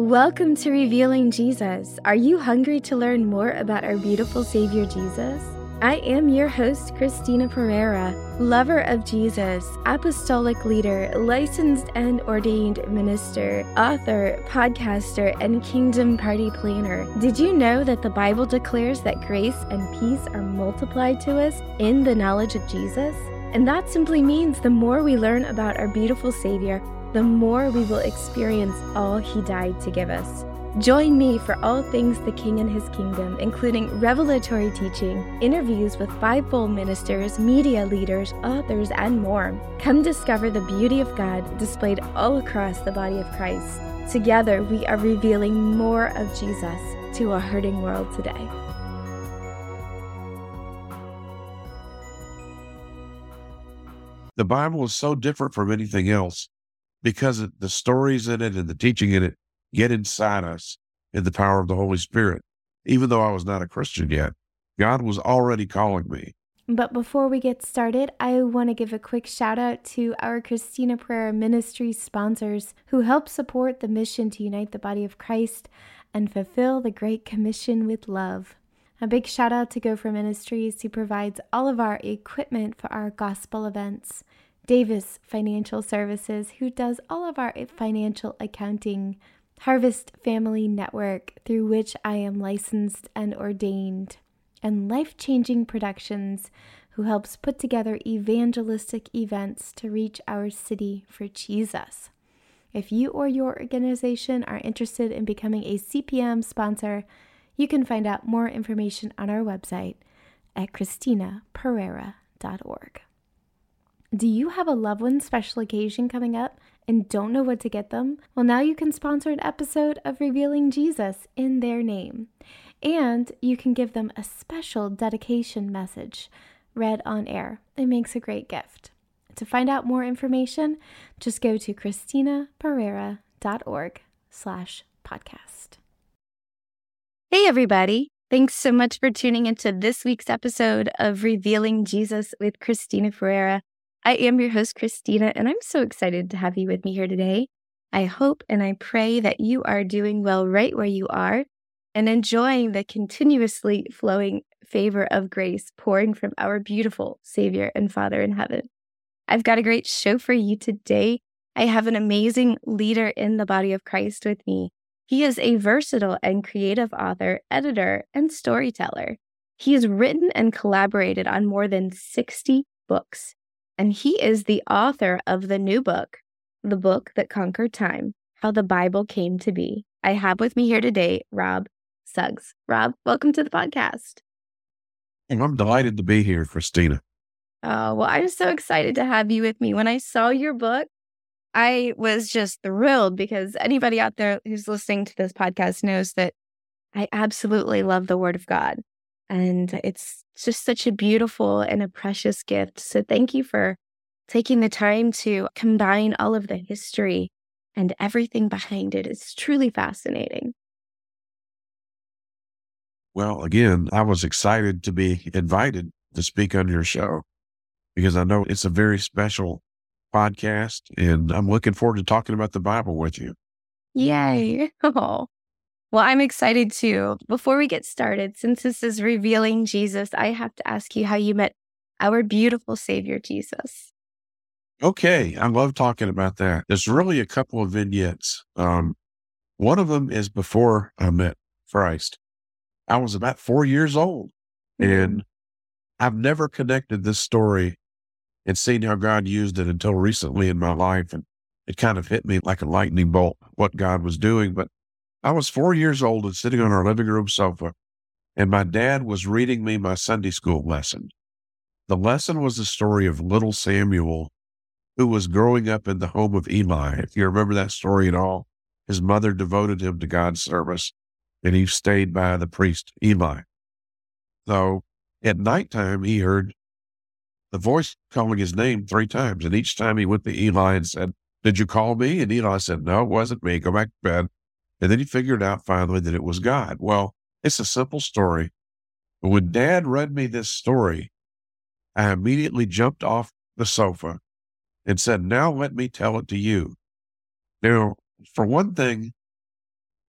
Welcome to Revealing Jesus. Are you hungry to learn more about our beautiful Savior Jesus? I am your host, Christina Perera, lover of Jesus, apostolic leader, licensed and ordained minister, author, podcaster, and kingdom party planner. Did you know that the Bible declares that grace and peace are multiplied to us in the knowledge of Jesus? And that simply means the more we learn about our beautiful Savior, the more we will experience all He died to give us. Join me for all things the King and His Kingdom, including revelatory teaching, interviews with fivefold ministers, media leaders, authors, and more. Come discover the beauty of God displayed all across the body of Christ. Together, we are revealing more of Jesus to a hurting world today. The Bible is so different from anything else because the stories in it and the teaching in it get inside us in the power of the Holy Spirit. Even though I was not a Christian yet, God was already calling me. But before we get started, I want to give a quick shout out to our Christina Perera Ministry sponsors who help support the mission to unite the body of Christ and fulfill the Great Commission with love. A big shout out to Gopher Ministries, who provides all of our equipment for our gospel events. Davis Financial Services, who does all of our financial accounting. Harvest Family Network, through which I am licensed and ordained, and Life Changing Productions, who helps put together evangelistic events to reach our city for Jesus. If you or your organization are interested in becoming a CPM sponsor, you can find out more information on our website at christinaperera.org. Do you have a loved one special occasion coming up and don't know what to get them? Well, now you can sponsor an episode of Revealing Jesus in their name. And you can give them a special dedication message read on air. It makes a great gift. To find out more information, just go to christinaperera.org slash podcast. Hey, everybody. Thanks so much for tuning into this week's episode of Revealing Jesus with Christina Perera. I am your host, Christina, and I'm so excited to have you with me here today. I hope and I pray that you are doing well right where you are and enjoying the continuously flowing favor of grace pouring from our beautiful Savior and Father in heaven. I've got a great show for you today. I have an amazing leader in the body of Christ with me. He is a versatile and creative author, editor, and storyteller. He has written and collaborated on more than 60 books and he is the author of the new book, The Book That Conquered Time How the Bible Came to Be. I have with me here today Rob Suggs. Rob, welcome to the podcast. I'm delighted to be here, Christina. Oh, well, I'm so excited to have you with me. When I saw your book, I was just thrilled because anybody out there who's listening to this podcast knows that I absolutely love the Word of God. And it's just such a beautiful and a precious gift. So thank you for taking the time to combine all of the history and everything behind it. It's truly fascinating. Well, again, I was excited to be invited to speak on your show because I know it's a very special podcast and I'm looking forward to talking about the Bible with you. Yay. Oh, well, I'm excited too. Before we get started, since this is revealing Jesus, I have to ask you how you met our beautiful Savior, Jesus. Okay. I love talking about that. There's really a couple of vignettes. Um, one of them is before I met Christ. I was about four years old mm-hmm. and I've never connected this story and seen how God used it until recently in my life. And it kind of hit me like a lightning bolt what God was doing. But I was four years old and sitting on our living room sofa, and my dad was reading me my Sunday school lesson. The lesson was the story of little Samuel, who was growing up in the home of Eli. If you remember that story at all, his mother devoted him to God's service, and he stayed by the priest Eli. So at nighttime, he heard the voice calling his name three times, and each time he went to Eli and said, Did you call me? And Eli said, No, it wasn't me. Go back to bed. And then he figured out finally that it was God. Well, it's a simple story. But when dad read me this story, I immediately jumped off the sofa and said, Now let me tell it to you. Now, for one thing,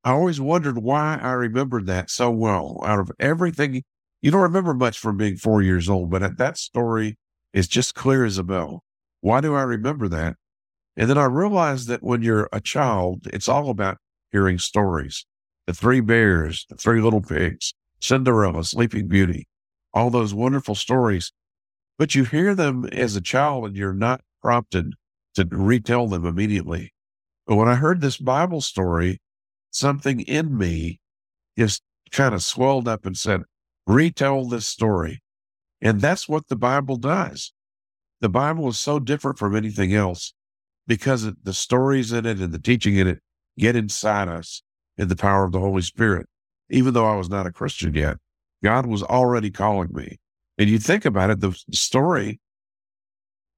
I always wondered why I remembered that so well. Out of everything, you don't remember much from being four years old, but that story is just clear as a bell. Why do I remember that? And then I realized that when you're a child, it's all about hearing stories. The three bears, the three little pigs, Cinderella, Sleeping Beauty, all those wonderful stories. But you hear them as a child and you're not prompted to retell them immediately. But when I heard this Bible story, something in me just kind of swelled up and said, retell this story. And that's what the Bible does. The Bible is so different from anything else because the stories in it and the teaching in it get inside us in the power of the Holy Spirit. Even though I was not a Christian yet, God was already calling me. And you think about it, the story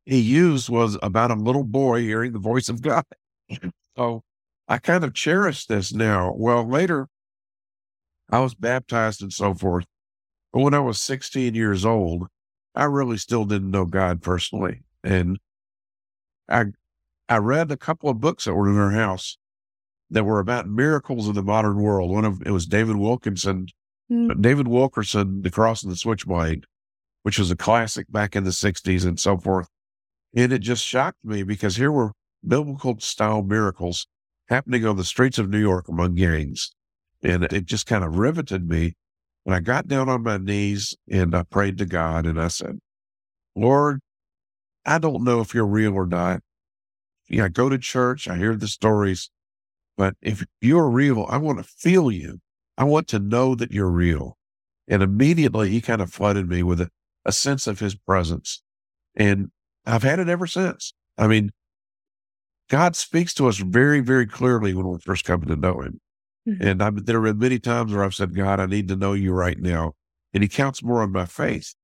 he used was about a little boy hearing the voice of God. so I kind of cherish this now. Well, later I was baptized and so forth. But when I was 16 years old, I really still didn't know God personally. And I I read a couple of books that were in our house that were about miracles in the modern world. One of it was David Wilkinson, mm. David Wilkerson, The Cross and the Switchblade, which was a classic back in the 60s and so forth. And it just shocked me because here were biblical style miracles happening on the streets of New York among gangs. And it just kind of riveted me. And I got down on my knees and I prayed to God and I said, Lord, I don't know if you're real or not. Yeah, I go to church, I hear the stories, but if you're real, I want to feel you. I want to know that you're real. And immediately he kind of flooded me with a, a sense of his presence. And I've had it ever since. I mean, God speaks to us very, very clearly when we're first coming to know him. Mm-hmm. And I've, there have been many times where I've said, God, I need to know you right now. And he counts more on my faith.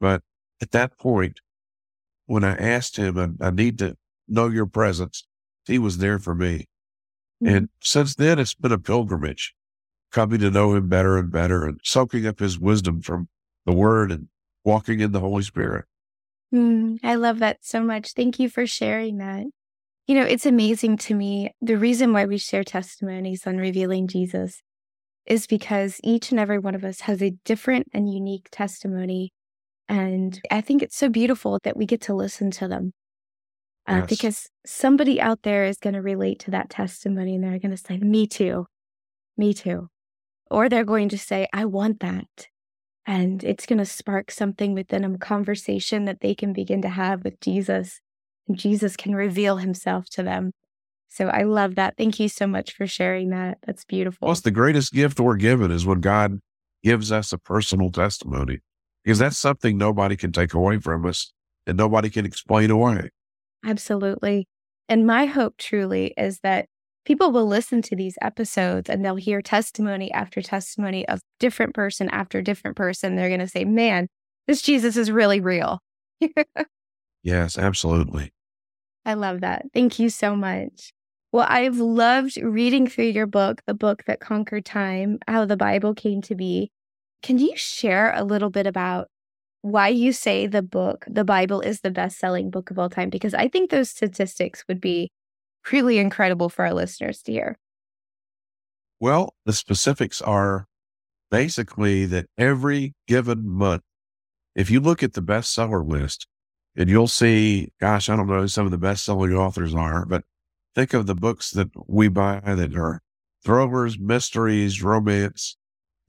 But at that point, when I asked him, I, I need to know your presence, he was there for me. Mm-hmm. And since then, it's been a pilgrimage, coming to know him better and better and soaking up his wisdom from the word and walking in the Holy Spirit. Mm, I love that so much. Thank you for sharing that. You know, it's amazing to me. The reason why we share testimonies on revealing Jesus is because each and every one of us has a different and unique testimony. And I think it's so beautiful that we get to listen to them uh, yes. because somebody out there is going to relate to that testimony and they're going to say, Me too, me too. Or they're going to say, I want that. And it's going to spark something within them, conversation that they can begin to have with Jesus. And Jesus can reveal himself to them. So I love that. Thank you so much for sharing that. That's beautiful. What's the greatest gift we're given is when God gives us a personal testimony, because that's something nobody can take away from us and nobody can explain away. Absolutely. And my hope truly is that people will listen to these episodes and they'll hear testimony after testimony of different person after different person. They're going to say, man, this Jesus is really real. yes, absolutely. I love that. Thank you so much. Well, I've loved reading through your book, The Book That Conquered Time, how the Bible came to be. Can you share a little bit about why you say the book, the Bible, is the best selling book of all time? Because I think those statistics would be really incredible for our listeners to hear. Well, the specifics are basically that every given month, if you look at the bestseller list, and you'll see, gosh, I don't know some of the best selling authors are, but think of the books that we buy that are thrillers, mysteries, romance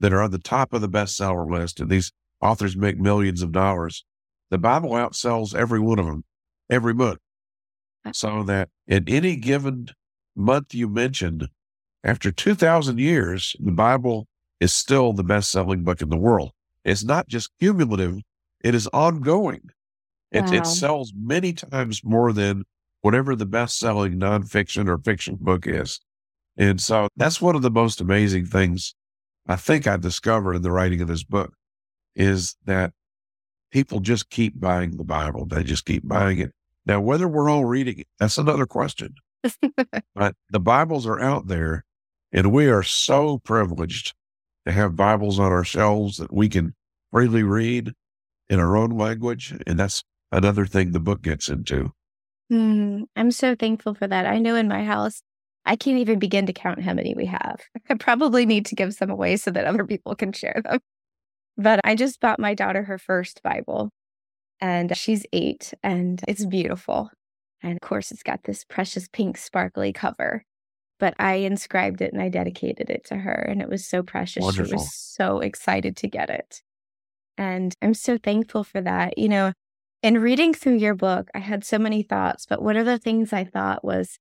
that are on the top of the bestseller list. And these authors make millions of dollars. The Bible outsells every one of them every month. So that in any given month you mentioned, after 2,000 years, the Bible is still the best selling book in the world. It's not just cumulative, it is ongoing. It, wow. it sells many times more than whatever the best selling nonfiction or fiction book is. And so that's one of the most amazing things I think I discovered in the writing of this book is that people just keep buying the Bible. They just keep buying it. Now, whether we're all reading it, that's another question. but the Bibles are out there, and we are so privileged to have Bibles on our shelves that we can freely read in our own language. And that's another thing the book gets into. Mm, I'm so thankful for that. I know in my house, I can't even begin to count how many we have. I probably need to give some away so that other people can share them. But I just bought my daughter her first Bible, and she's eight, and it's beautiful. And of course, it's got this precious pink, sparkly cover. But I inscribed it and I dedicated it to her, and it was so precious. Wonderful. She was so excited to get it. And I'm so thankful for that. You know, in reading through your book, I had so many thoughts, but one of the things I thought was,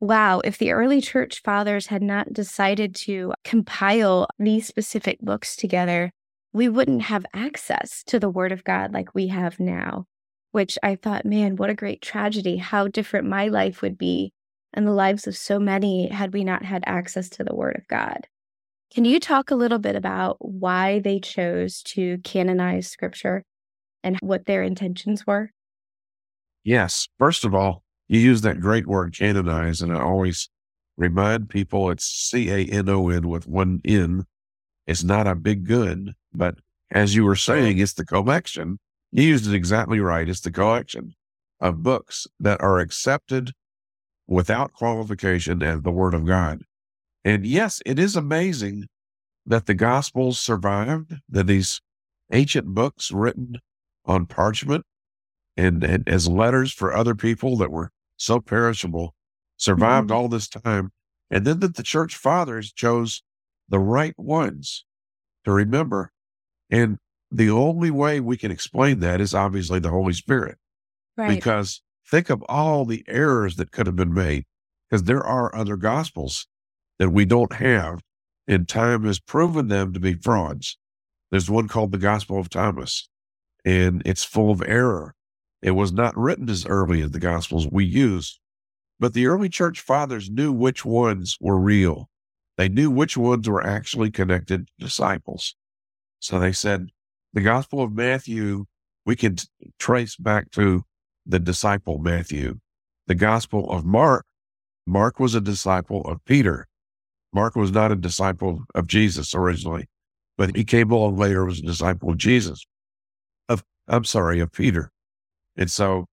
wow, if the early church fathers had not decided to compile these specific books together, we wouldn't have access to the Word of God like we have now. Which I thought, man, what a great tragedy. How different my life would be and the lives of so many had we not had access to the Word of God. Can you talk a little bit about why they chose to canonize scripture and what their intentions were? Yes. First of all, you use that great word canonize, and I always remind people it's C A N O N with one N. It's not a big good, but as you were saying, it's the collection. You used it exactly right. It's the collection of books that are accepted without qualification as the Word of God. And yes, it is amazing that the Gospels survived, that these ancient books written on parchment and, and as letters for other people that were so perishable survived Mhm. all this time. And then that the church fathers chose the right ones to remember. And the only way we can explain that is obviously the Holy Spirit, Right. because think of all the errors that could have been made, because there are other gospels that we don't have, and time has proven them to be frauds. There's one called the Gospel of Thomas, and it's full of error. It was not written as early as the Gospels we use, but the early church fathers knew which ones were real. They knew which ones were actually connected disciples. So they said, the Gospel of Matthew, we can t- trace back to the disciple Matthew. The Gospel of Mark, Mark was a disciple of Peter. Mark was not a disciple of Jesus originally, but he came along later was a disciple of Jesus. Of I'm sorry, of Peter. And so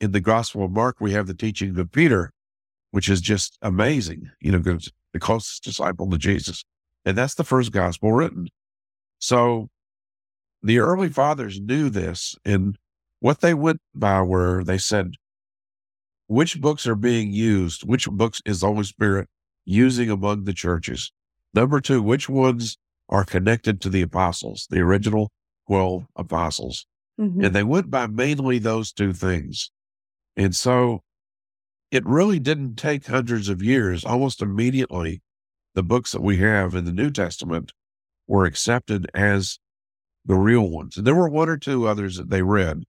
in the Gospel of Mark, we have the teaching of Peter, which is just amazing, you know, because the closest disciple to Jesus. And that's the first gospel written. So the early fathers knew this, and what they went by were they said, which books are being used? Which books is the Holy Spirit using among the churches? Number two, which ones are connected to the apostles, the original 12 apostles? Mhm. And they went by mainly those two things. And so it really didn't take hundreds of years. Almost immediately, the books that we have in the New Testament were accepted as the real ones. And there were one or two others that they read.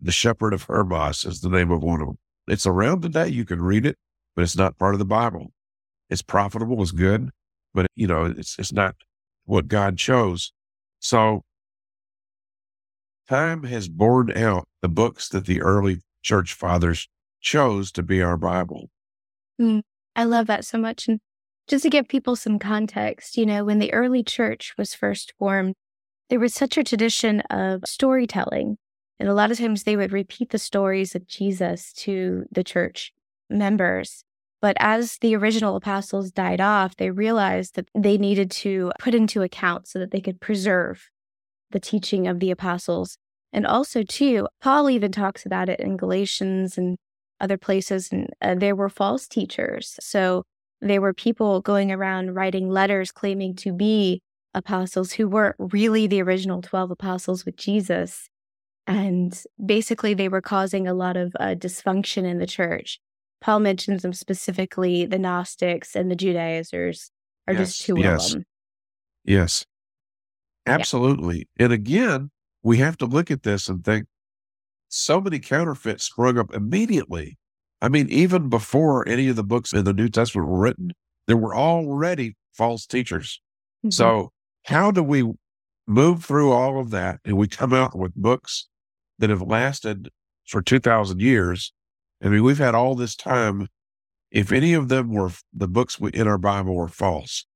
The Shepherd of Hermas is the name of one of them. It's around today. You can read it, but it's not part of the Bible. It's profitable, it's good, but you know, it's it's not what God chose. So time has borne out the books that the early church fathers chose to be our Bible. Mm, I love that so much. And just to give people some context, you know, when the early church was first formed, there was such a tradition of storytelling. And a lot of times they would repeat the stories of Jesus to the church members. But as the original apostles died off, they realized that they needed to put into account so that they could preserve the teaching of the apostles. And also, too, Paul even talks about it in Galatians and other places. And uh, there were false teachers. So there were people going around writing letters claiming to be apostles who weren't really the original 12 apostles with Jesus. And basically, they were causing a lot of uh, dysfunction in the church. Paul mentions them specifically the Gnostics and the Judaizers are just two yes. of them. Yes, absolutely. And again, we have to look at this and think so many counterfeits sprung up immediately. I mean, even before any of the books in the New Testament were written, there were already false teachers. Mhm. So, how do we move through all of that and we come out with books that have lasted for 2,000 years? I mean, we've had all this time. If any of them were the books in our Bible were false,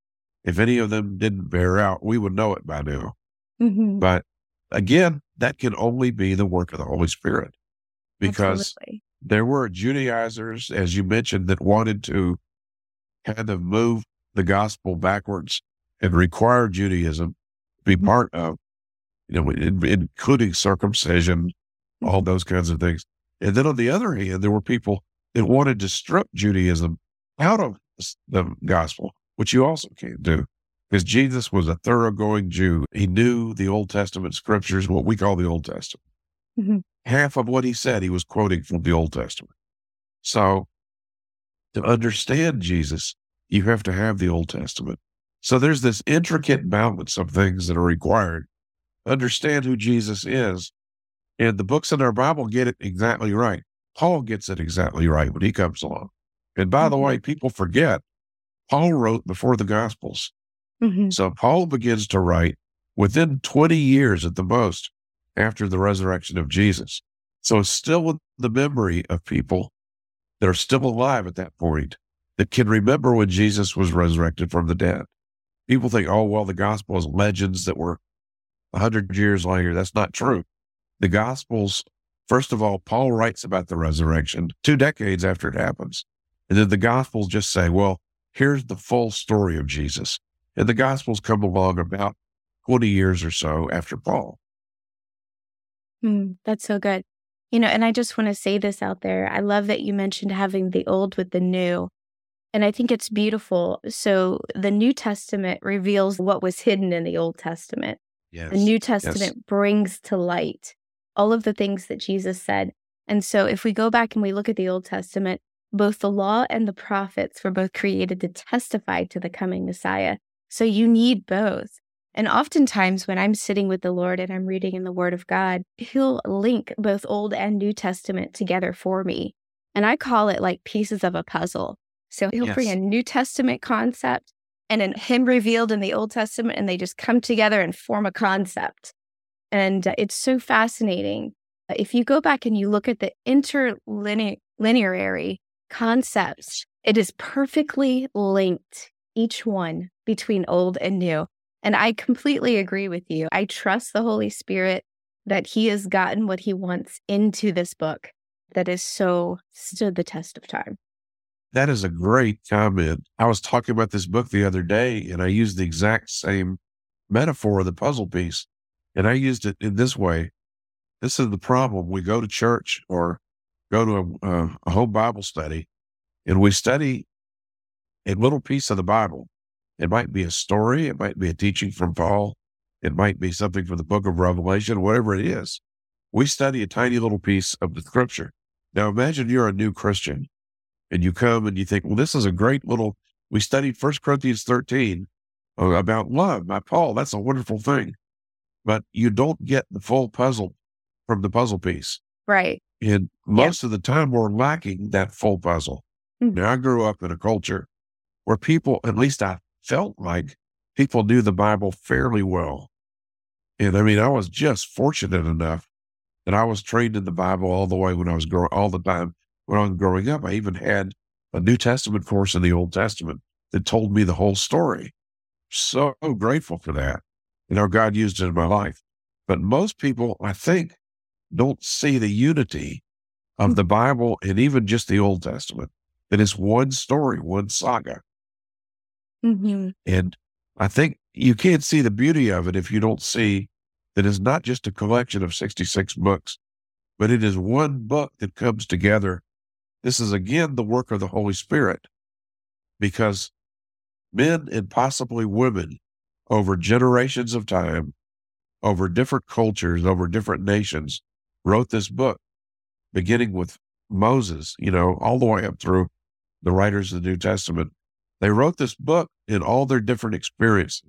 if any of them didn't bear out, we would know it by now. Mhm. But again, that can only be the work of the Holy Spirit because Absolutely. there were Judaizers, as you mentioned, that wanted to kind of move the gospel backwards and require Judaism to be mm-hmm. part of, you know, including circumcision, all mm-hmm. those kinds of things. And then on the other hand, there were people that wanted to strip Judaism out of the gospel, which you also can't do because Jesus was a thoroughgoing Jew. He knew the Old Testament scriptures, what we call the Old Testament. Mm-hmm. Half of what he said, he was quoting from the Old Testament. So to understand Jesus, you have to have the Old Testament. So there's this intricate balance of things that are required. Understand who Jesus is. And the books in our Bible get it exactly right. Paul gets it exactly right when he comes along. And by mm-hmm. the way, people forget Paul wrote before the Gospels. Mm-hmm. So Paul begins to write within 20 years at the most after the resurrection of Jesus. So it's still in the memory of people that are still alive at that point that can remember when Jesus was resurrected from the dead. People think, oh, well, the gospel is legends that were 100 years later. That's not true. The gospels, first of all, Paul writes about the resurrection two decades after it happens. And then the gospels just say, well, here's the full story of Jesus. And the Gospels come along about 20 years or so after Paul. Mm, that's so good. You know, and I just want to say this out there. I love that you mentioned having the old with the new. And I think it's beautiful. So the New Testament reveals what was hidden in the Old Testament. Yes. The New Testament yes. brings to light all of the things that Jesus said. And so if we go back and we look at the Old Testament, both the law and the prophets were both created to testify to the coming Messiah. So you need both. And oftentimes, when I'm sitting with the Lord and I'm reading in the Word of God, He'll link both Old and New Testament together for me. And I call it like pieces of a puzzle. So He'll yes. bring a New Testament concept and then Him revealed in the Old Testament, and they just come together and form a concept. And uh, it's so fascinating. If you go back and you look at the interlinear concepts, it is perfectly linked each one between old and new. And I completely agree with you. I trust the Holy Spirit that He has gotten what He wants into this book that is so stood the test of time. That is a great comment. I was talking about this book the other day and I used the exact same metaphor of the puzzle piece. And I used it in this way. This is the problem. We go to church or go to a, uh, a home Bible study and we study a little piece of the Bible. It might be a story, it might be a teaching from Paul, it might be something from the book of Revelation, whatever it is. We study a tiny little piece of the scripture. Now imagine you're a new Christian and you come and you think, well, this is a great little, we studied First Corinthians 13 uh, about love by Paul. That's a wonderful thing. But you don't get the full puzzle from the puzzle piece. Right. And most of the time we're lacking that full puzzle. Mm-hmm. Now I grew up in a culture where people, at least I felt like people knew the Bible fairly well. And I mean, I was just fortunate enough that I was trained in the Bible all the way when I was growing, all the time when I was growing up. I even had a New Testament course in the Old Testament that told me the whole story. So grateful for that. You know, God used it in my life. But most people, I think, don't see the unity of hmm. the Bible and even just the Old Testament. It is one story, one saga. Mm-hmm. And I think you can't see the beauty of it if you don't see that it's not just a collection of 66 books, but it is one book that comes together. This is again the work of the Holy Spirit because men and possibly women over generations of time, over different cultures, over different nations, wrote this book, beginning with Moses, you know, all the way up through the writers of the New Testament. They wrote this book in all their different experiences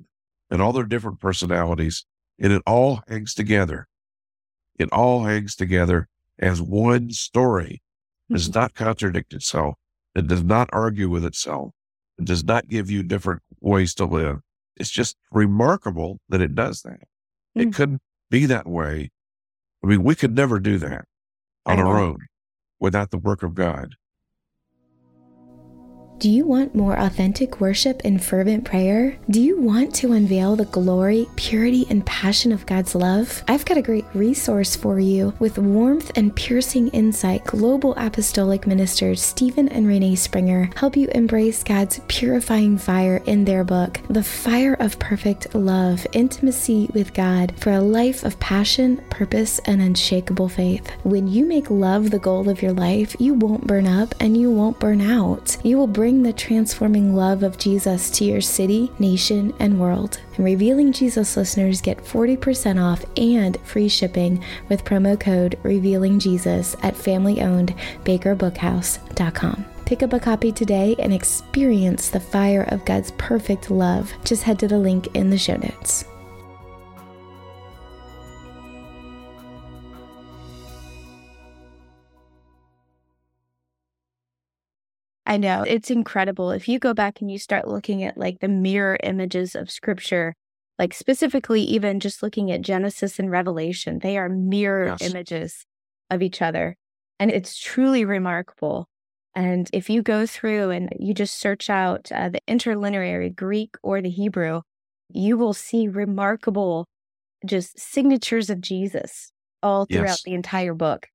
and all their different personalities, and it all hangs together. It all hangs together as one story. It does mm-hmm. not contradict itself. It does not argue with itself. It does not give you different ways to live. It's just remarkable that it does that. Mm-hmm. It couldn't be that way. I mean, we could never do that on our own without the work of God. Do you want more authentic worship and fervent prayer? Do you want to unveil the glory, purity, and passion of God's love? I've got a great resource for you. With warmth and piercing insight, global apostolic ministers Steven and Rene Springer help you embrace God's purifying fire in their book, The Fire of Perfect Love Intimacy with God for a Life of Passion, Purpose, and Unshakable Faith. When you make love the goal of your life, you won't burn up and you won't burn out. You will bring the transforming love of Jesus to your city, nation, and world. And Revealing Jesus listeners get 40% off and free shipping with promo code Revealing Jesus at family-owned bakerbookhouse.com. Pick up a copy today and experience the fire of God's perfect love. Just head to the link in the show notes. I know it's incredible. If you go back and you start looking at like the mirror images of scripture, like specifically even just looking at Genesis and Revelation, they are mirror yes. images of each other. And it's truly remarkable. And if you go through and you just search out uh, the interlinear Greek or the Hebrew, you will see remarkable just signatures of Jesus all throughout yes. the entire book.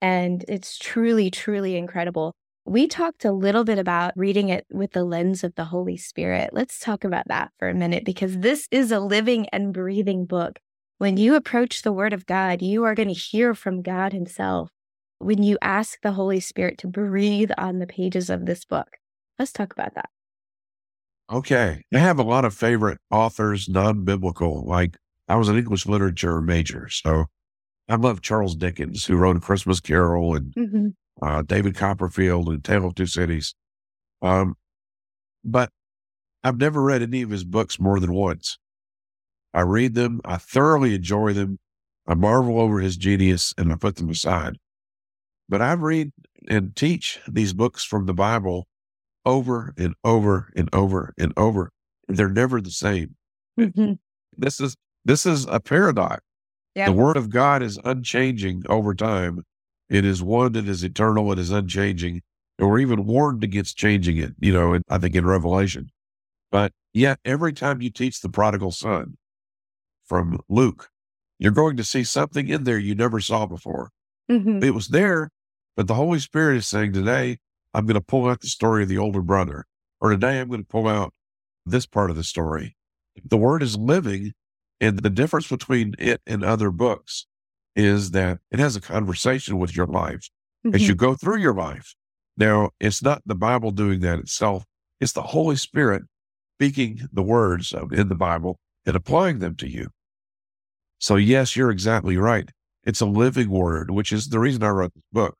And it's truly, truly incredible. We talked a little bit about reading it with the lens of the Holy Spirit. Let's talk about that for a minute because this is a living and breathing book. When you approach the Word of God, you are going to hear from God Himself when you ask the Holy Spirit to breathe on the pages of this book. Let's talk about that. Okay. I have a lot of favorite authors, non biblical. Like I was an English literature major. So I love Charles Dickens, who wrote A Christmas Carol and mm-hmm uh, David Copperfield and Tale of Two Cities. Um, but I've never read any of his books more than once. I read them, I thoroughly enjoy them, I marvel over his genius, and I put them aside. But I read and teach these books from the Bible over and over and over and over. They're never the same. Mm-hmm. This is this is a paradox. Yep. The word of God is unchanging over time, it is one that is eternal, it is unchanging. And we're even warned against changing it, you know, I think in Revelation. But yet, every time you teach the prodigal son from Luke, you're going to see something in there you never saw before. Mm-hmm. It was there, but the Holy Spirit is saying today, I'm going to pull out the story of the older brother, or today I'm going to pull out this part of the story. The word is living, and the difference between it and other books is that it has a conversation with your life mm-hmm. as you go through your life. Now, it's not the Bible doing that itself, it's the Holy Spirit speaking the words of, in the Bible and applying them to you. So, yes, you're exactly right. It's a living word, which is the reason I wrote this book.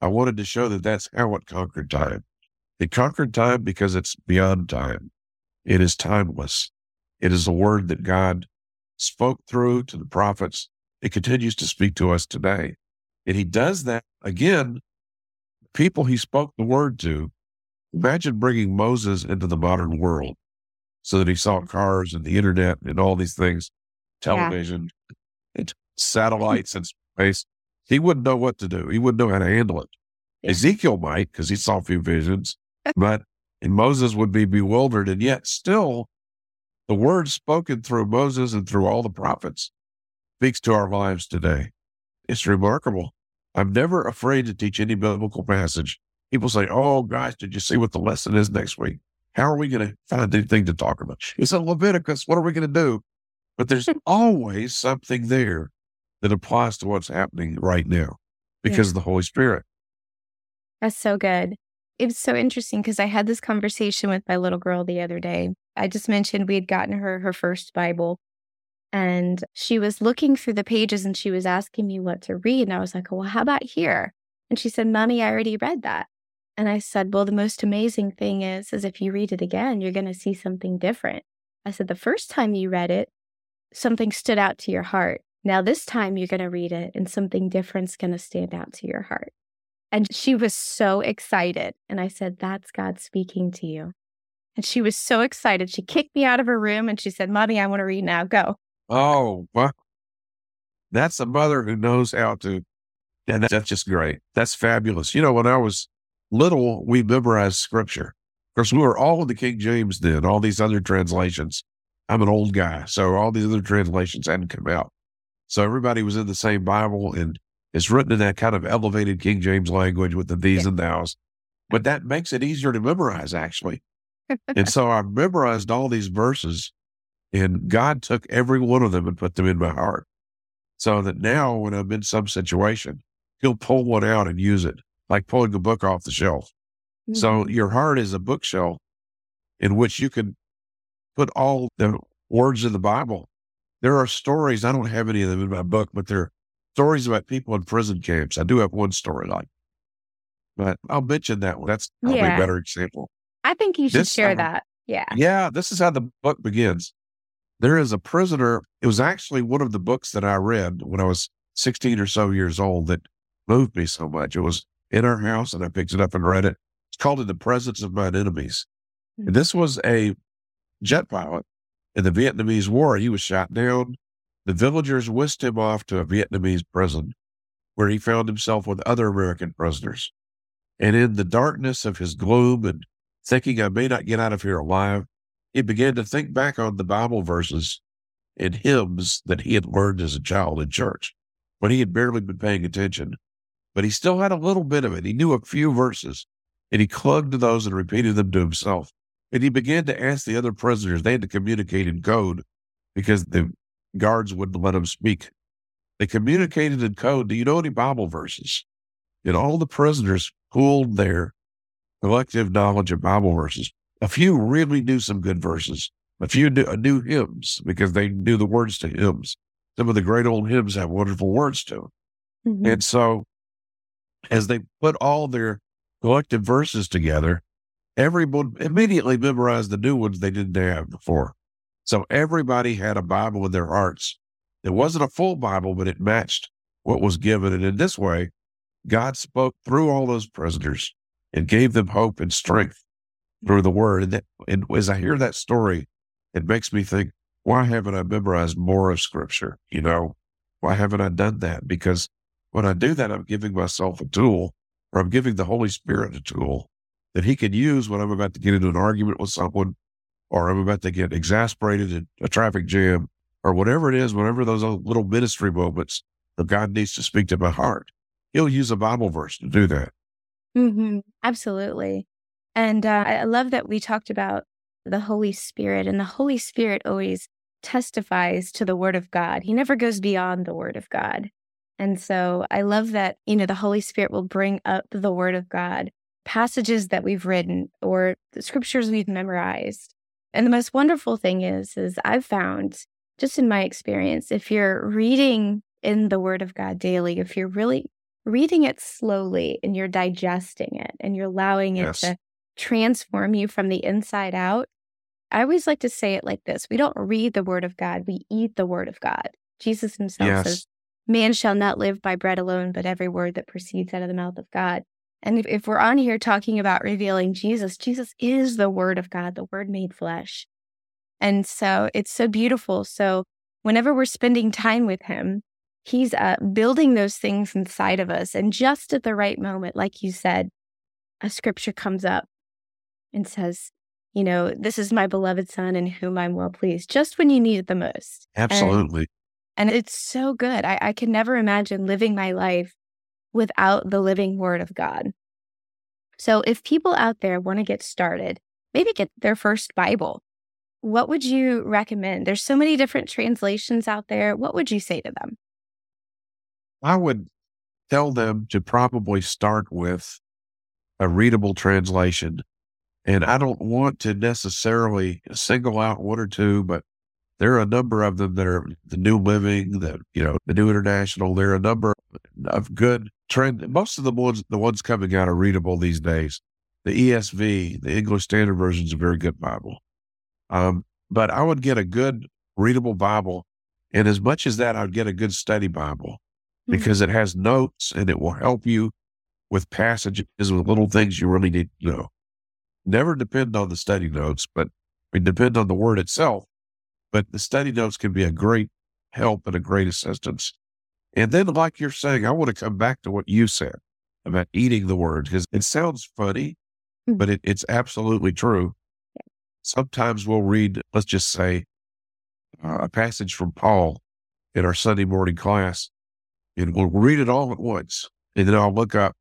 I wanted to show that that's how it conquered time. It conquered time because it's beyond time. It is timeless. It is a word that God spoke through to the prophets it continues to speak to us today. And he does that again, people he spoke the word to. Imagine bringing Moses into the modern world so that he saw mm-hmm. cars and the internet and all these things, television, yeah. and satellites and space. He wouldn't know what to do. He wouldn't know how to handle it. Yeah. Ezekiel might, because he saw a few visions, but and Moses would be bewildered. And yet, still, the words spoken through Moses and through all the prophets speaks to our lives today. It's remarkable. I'm never afraid to teach any biblical passage. People say, Oh, guys, did you see what the lesson is next week? How are we going to find anything to talk about? It's in Leviticus. What are we going to do? But there's always something there that applies to what's happening right now because yeah. of the Holy Spirit. That's so good. It was so interesting because I had this conversation with my little girl the other day. I just mentioned we had gotten her her first Bible and she was looking through the pages and she was asking me what to read. And I was like, well, how about here? And she said, Mommy, I already read that. And I said, Well, the most amazing thing is, is if you read it again, you're going to see something different. I said, The first time you read it, something stood out to your heart. Now, this time you're going to read it and something different's going to stand out to your heart. And she was so excited. And I said, That's God speaking to you. And she was so excited. She kicked me out of her room and she said, Mommy, I want to read now. Go. Oh, well, that's a mother who knows how to, and that's just great. That's fabulous. You know, when I was little, we memorized scripture Of course, we were all in the King James then, all these other translations. I'm an old guy, so all these other translations hadn't come out. So everybody was in the same Bible and it's written in that kind of elevated King James language with the these yeah. and thous. But that makes it easier to memorize, actually. and so I memorized all these verses, and God took every one of them and put them in my heart. So that now, when I'm in some situation, He'll pull one out and use it, like pulling a book off the shelf. Mm-hmm. So your heart is a bookshelf in which you can put all the words of the Bible. There are stories, I don't have any of them in my book, but there are stories about people in prison camps. I do have one story like, but I'll mention that one. That's probably yeah. a better example. I think you should this, share that. Yeah. Yeah. This is how the book begins. There is a prisoner. It was actually one of the books that I read when I was 16 or so years old that moved me so much. It was in our house and I picked it up and read it. It's called In the Presence of Mine Enemies. And mm. this was a jet pilot in the Vietnamese War. He was shot down. The villagers whisked him off to a Vietnamese prison where he found himself with other American prisoners. And in the darkness of his gloom and thinking I may not get out of here alive, he began to think back on the Bible verses and hymns that he had learned as a child in church when he had barely been paying attention. But he still had a little bit of it. He knew a few verses and he clung to those and repeated them to himself. And he began to ask the other prisoners, they had to communicate in code because the guards wouldn't let them speak. They communicated in code. Do you know any Bible verses? And all the prisoners pooled their collective knowledge of Bible verses. A few really knew some good verses. A few knew, knew hymns because they knew the words to hymns. Some of the great old hymns have wonderful words to them. Mm-hmm. And so, as they put all their collective verses together, everyone immediately memorized the new ones they didn't have before. So everybody had a Bible in their hearts. It wasn't a full Bible, but it matched what was given. And in this way, God spoke through all those prisoners and gave them hope and strength through the word. And, as I hear that story, it makes me think, why haven't I memorized more of scripture? You know, why haven't I done that? Because when I do that, I'm giving myself a tool or I'm giving the Holy Spirit a tool that he can use when I'm about to get into an argument with someone or I'm about to get exasperated in a traffic jam or whatever it is, whatever those little ministry moments that God needs to speak to my heart. He'll use a Bible verse to do that. Mm-hmm. Absolutely. And uh, I love that we talked about the Holy Spirit, and the Holy Spirit always testifies to the Word of God. He never goes beyond the Word of God. And so I love that, you know, the Holy Spirit will bring up the Word of God, passages that we've written or the scriptures we've memorized. And the most wonderful thing is, is I've found just in my experience, if you're reading in the Word of God daily, if you're really reading it slowly and you're digesting it and you're allowing it yes. to transform you from the inside out. I always like to say it like this We don't read the word of God, we eat the word of God. Jesus himself yes. says, Man shall not live by bread alone, but every word that proceeds out of the mouth of God. And if, if we're on here talking about revealing Jesus, Jesus is the word of God, the word made flesh. And so it's so beautiful. So whenever we're spending time with him, He's uh, building those things inside of us. And just at the right moment, like you said, a scripture comes up and says, you know, this is my beloved son in whom I'm well pleased, just when you need it the most. Absolutely. And, and it's so good. I, I can never imagine living my life without the living word of God. So if people out there want to get started, maybe get their first Bible, what would you recommend? There's so many different translations out there. What would you say to them? I would tell them to probably start with a readable translation. And I don't want to necessarily single out one or two, but there are a number of them that are the New Living, the you know, the New International. There are a number of good trend. Most of the ones, the ones coming out are readable these days. The ESV, the English Standard Version, is a very good Bible. Um, but I would get a good readable Bible, and as much as that, I'd get a good study Bible. Mm-hmm. because it has notes and it will help you with passages with little things you really need to know. Never depend on the study notes, but we depend on the word itself. But the study notes can be a great help and a great assistance. And then, like you're saying, I want to come back to what you said about eating the word because it sounds funny, but it, it's absolutely true. Sometimes we'll read, let's just say, uh, a passage from Paul in our Sunday morning class, and we'll read it all at once. And then I'll look up,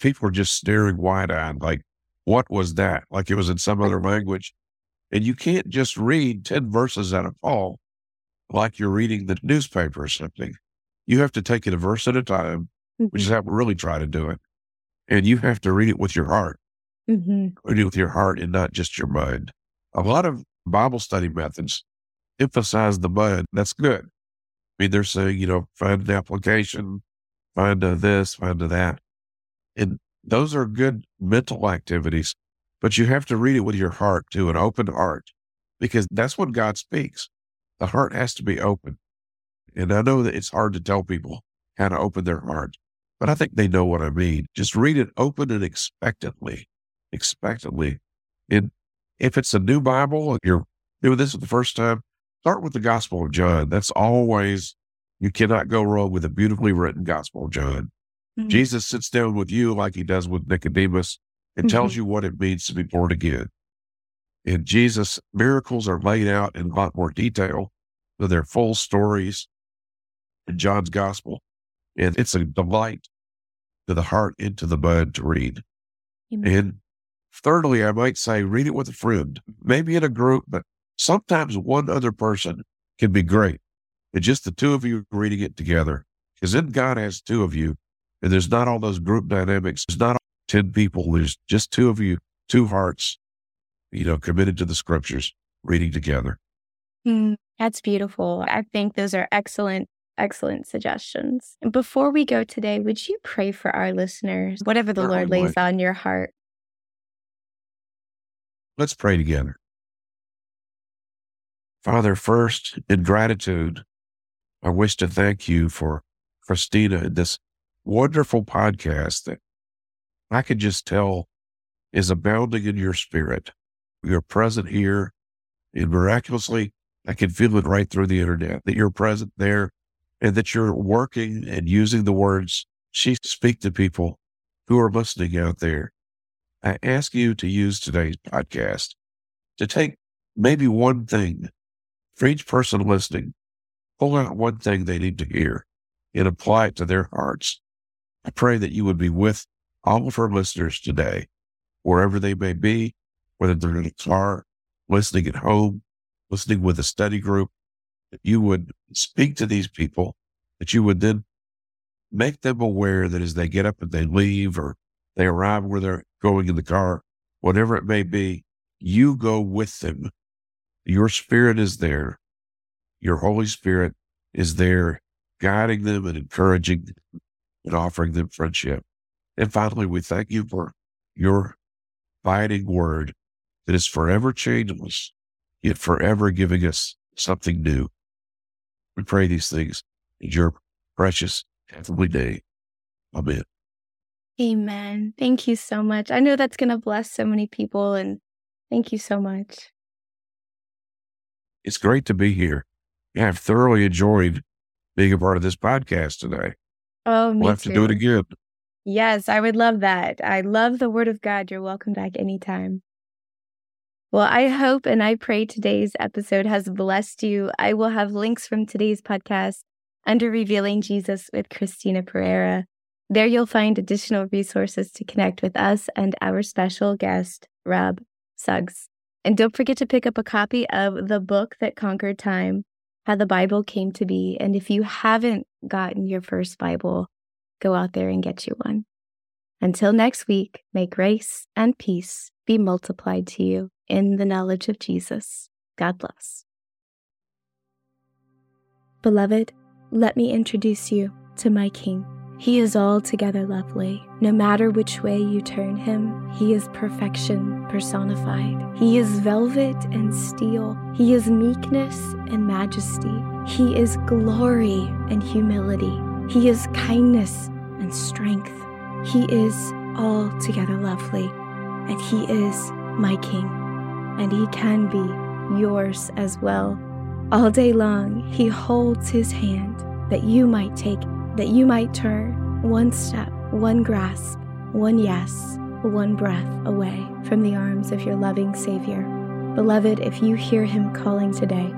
people are just staring wide eyed, like, what was that? Like it was in some other language. And you can't just read 10 verses out of Paul like you're reading the newspaper or something. You have to take it a verse at a time, which is how we really try to do it. And you have to read it with your heart, Mhm. read it with your heart and not just your mind. A lot of Bible study methods emphasize the mind. That's good. I mean, they're saying, you know, find an application, find a this, find a that. And those are good mental activities, but you have to read it with your heart to an open heart, because that's when God speaks. The heart has to be open. And I know that it's hard to tell people how to open their heart, but I think they know what I mean. Just read it open and expectantly, expectantly. And if it's a new Bible, you're doing this for the first time, start with the Gospel of John. That's always, you cannot go wrong with a beautifully written Gospel of John. Mhm. Jesus sits down with you like he does with Nicodemus and tells you what it means to be born again. And Jesus' miracles are laid out in a lot more detail. So they're full stories in John's gospel. And it's a delight to the heart and to the mind to read. Amen. And thirdly, I might say read it with a friend, maybe in a group, but sometimes one other person can be great. And just the two of you reading it together. Because then God has two of you, and there's not all those group dynamics. There's not 10 people. There's just two of you, two hearts, you know, committed to the scriptures, reading together. Mm, That's beautiful. I think those are excellent, excellent suggestions. And before we go today, would you pray for our listeners, whatever the Lord lays on your heart? Let's pray together. Father, first, in gratitude, I wish to thank you for Christina and this wonderful podcast that I could just tell is abounding in your spirit. You're present here, and miraculously, I can feel it right through the internet that you're present there and that you're working and using the words she speak to people who are listening out there. I ask you to use today's podcast to take maybe one thing for each person listening, pull out one thing they need to hear and apply it to their hearts. I pray that you would be with all of our listeners today, wherever they may be, whether they're in a car, listening at home, listening with a study group, that you would speak to these people, that you would then make them aware that as they get up and they leave or they arrive where they're going in the car, whatever it may be, you go with them. Your spirit is there. Your Holy Spirit is there, guiding them and encouraging them and offering them friendship. And finally, we thank you for your abiding word that is forever changeless, yet forever giving us something new. We pray these things in your precious heavenly name. Amen. Amen. Thank you so much. I know that's going to bless so many people, and thank you so much. It's great to be here. Yeah, I've thoroughly enjoyed being a part of this podcast today. Oh, We'll have too. to do it again. Yes, I would love that. I love the Word of God. You're welcome back anytime. Well, I hope and I pray today's episode has blessed you. I will have links from today's podcast under Revealing Jesus with Christina Perera. There you'll find additional resources to connect with us and our special guest, Rob Suggs. And don't forget to pick up a copy of The Book That Conquered Time, How the Bible Came to Be. And if you haven't gotten your first Bible, go out there and get you one. Until next week, may grace and peace be multiplied to you in the knowledge of Jesus. God bless. Beloved, let me introduce you to my King. He is altogether lovely. No matter which way you turn him, he is perfection personified. He is velvet and steel. He is meekness and majesty. He is glory and humility. He is kindness and strength. He is altogether lovely, and He is my King, and He can be yours as well. All day long, He holds His hand that you might take, that you might turn one step, one grasp, one yes, one breath away from the arms of your loving Savior. Beloved, if you hear him calling today,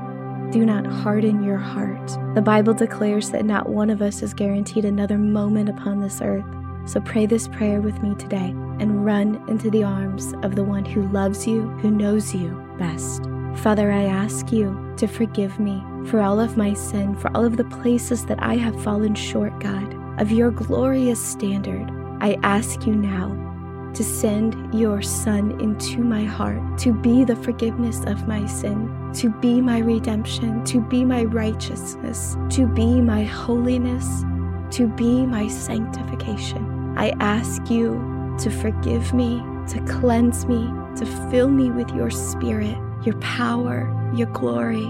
do not harden your heart. The Bible declares that not one of us is guaranteed another moment upon this earth. So pray this prayer with me today and run into the arms of the one who loves you, who knows you best. Father, I ask you to forgive me for all of my sin, for all of the places that I have fallen short, God, of your glorious standard. I ask you now to send your Son into my heart, to be the forgiveness of my sin, to be my redemption, to be my righteousness, to be my holiness, to be my sanctification. I ask you to forgive me, to cleanse me, to fill me with your spirit, your power, your glory,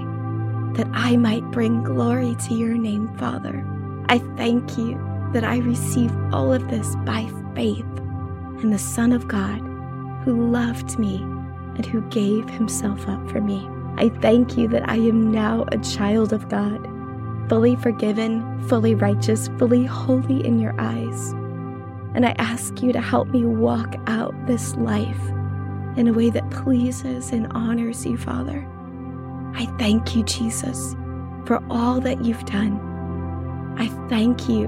that I might bring glory to your name, Father. I thank you that I receive all of this by faith and the Son of God who loved me and who gave himself up for me. I thank you that I am now a child of God, fully forgiven, fully righteous, fully holy in your eyes. And I ask you to help me walk out this life in a way that pleases and honors you, Father. I thank you, Jesus, for all that you've done. I thank you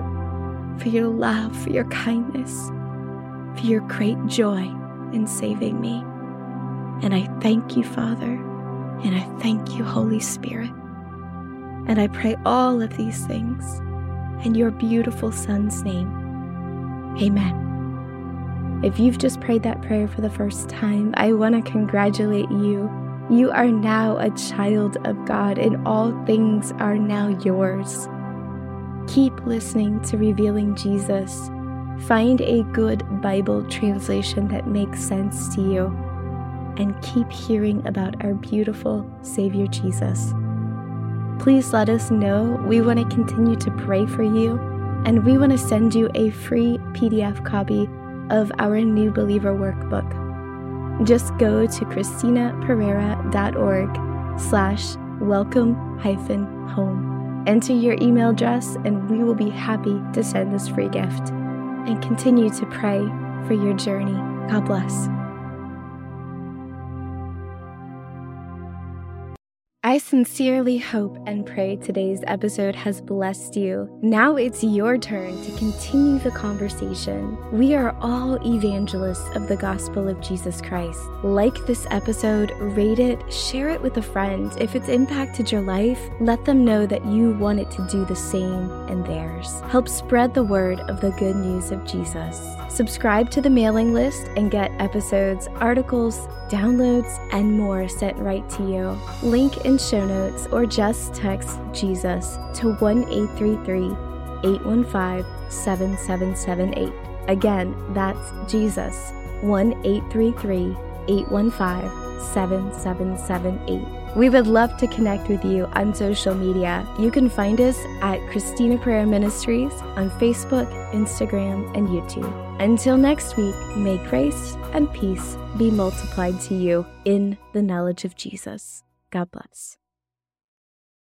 for your love, for your kindness, for your great joy in saving me. And I thank you, Father, and I thank you, Holy Spirit. And I pray all of these things in your beautiful Son's name. Amen. If you've just prayed that prayer for the first time, I want to congratulate you. You are now a child of God, and all things are now yours. Keep listening to Revealing Jesus Find a good Bible translation that makes sense to you and keep hearing about our beautiful Savior Jesus. Please let us know. We want to continue to pray for you, and we want to send you a free PDF copy of our New Believer Workbook. Just go to christinaperera.org slash welcome hyphen home. Enter your email address, and we will be happy to send this free gift and continue to pray for your journey. God bless. I sincerely hope and pray today's episode has blessed you. Now it's your turn to continue the conversation. We are all evangelists of the gospel of Jesus Christ. Like this episode, rate it, share it with a friend. If it's impacted your life, let them know that you want it to do the same in theirs. Help spread the word of the good news of Jesus. Subscribe to the mailing list and get episodes, articles, downloads, and more sent right to you. Link in show notes or just text Jesus to 1 833 815 7778. Again, that's Jesus 1 833 815 7778. We would love to connect with you on social media. You can find us at Christina Perera Ministries on Facebook, Instagram, and YouTube. Until next week, may grace and peace be multiplied to you in the knowledge of Jesus. God bless.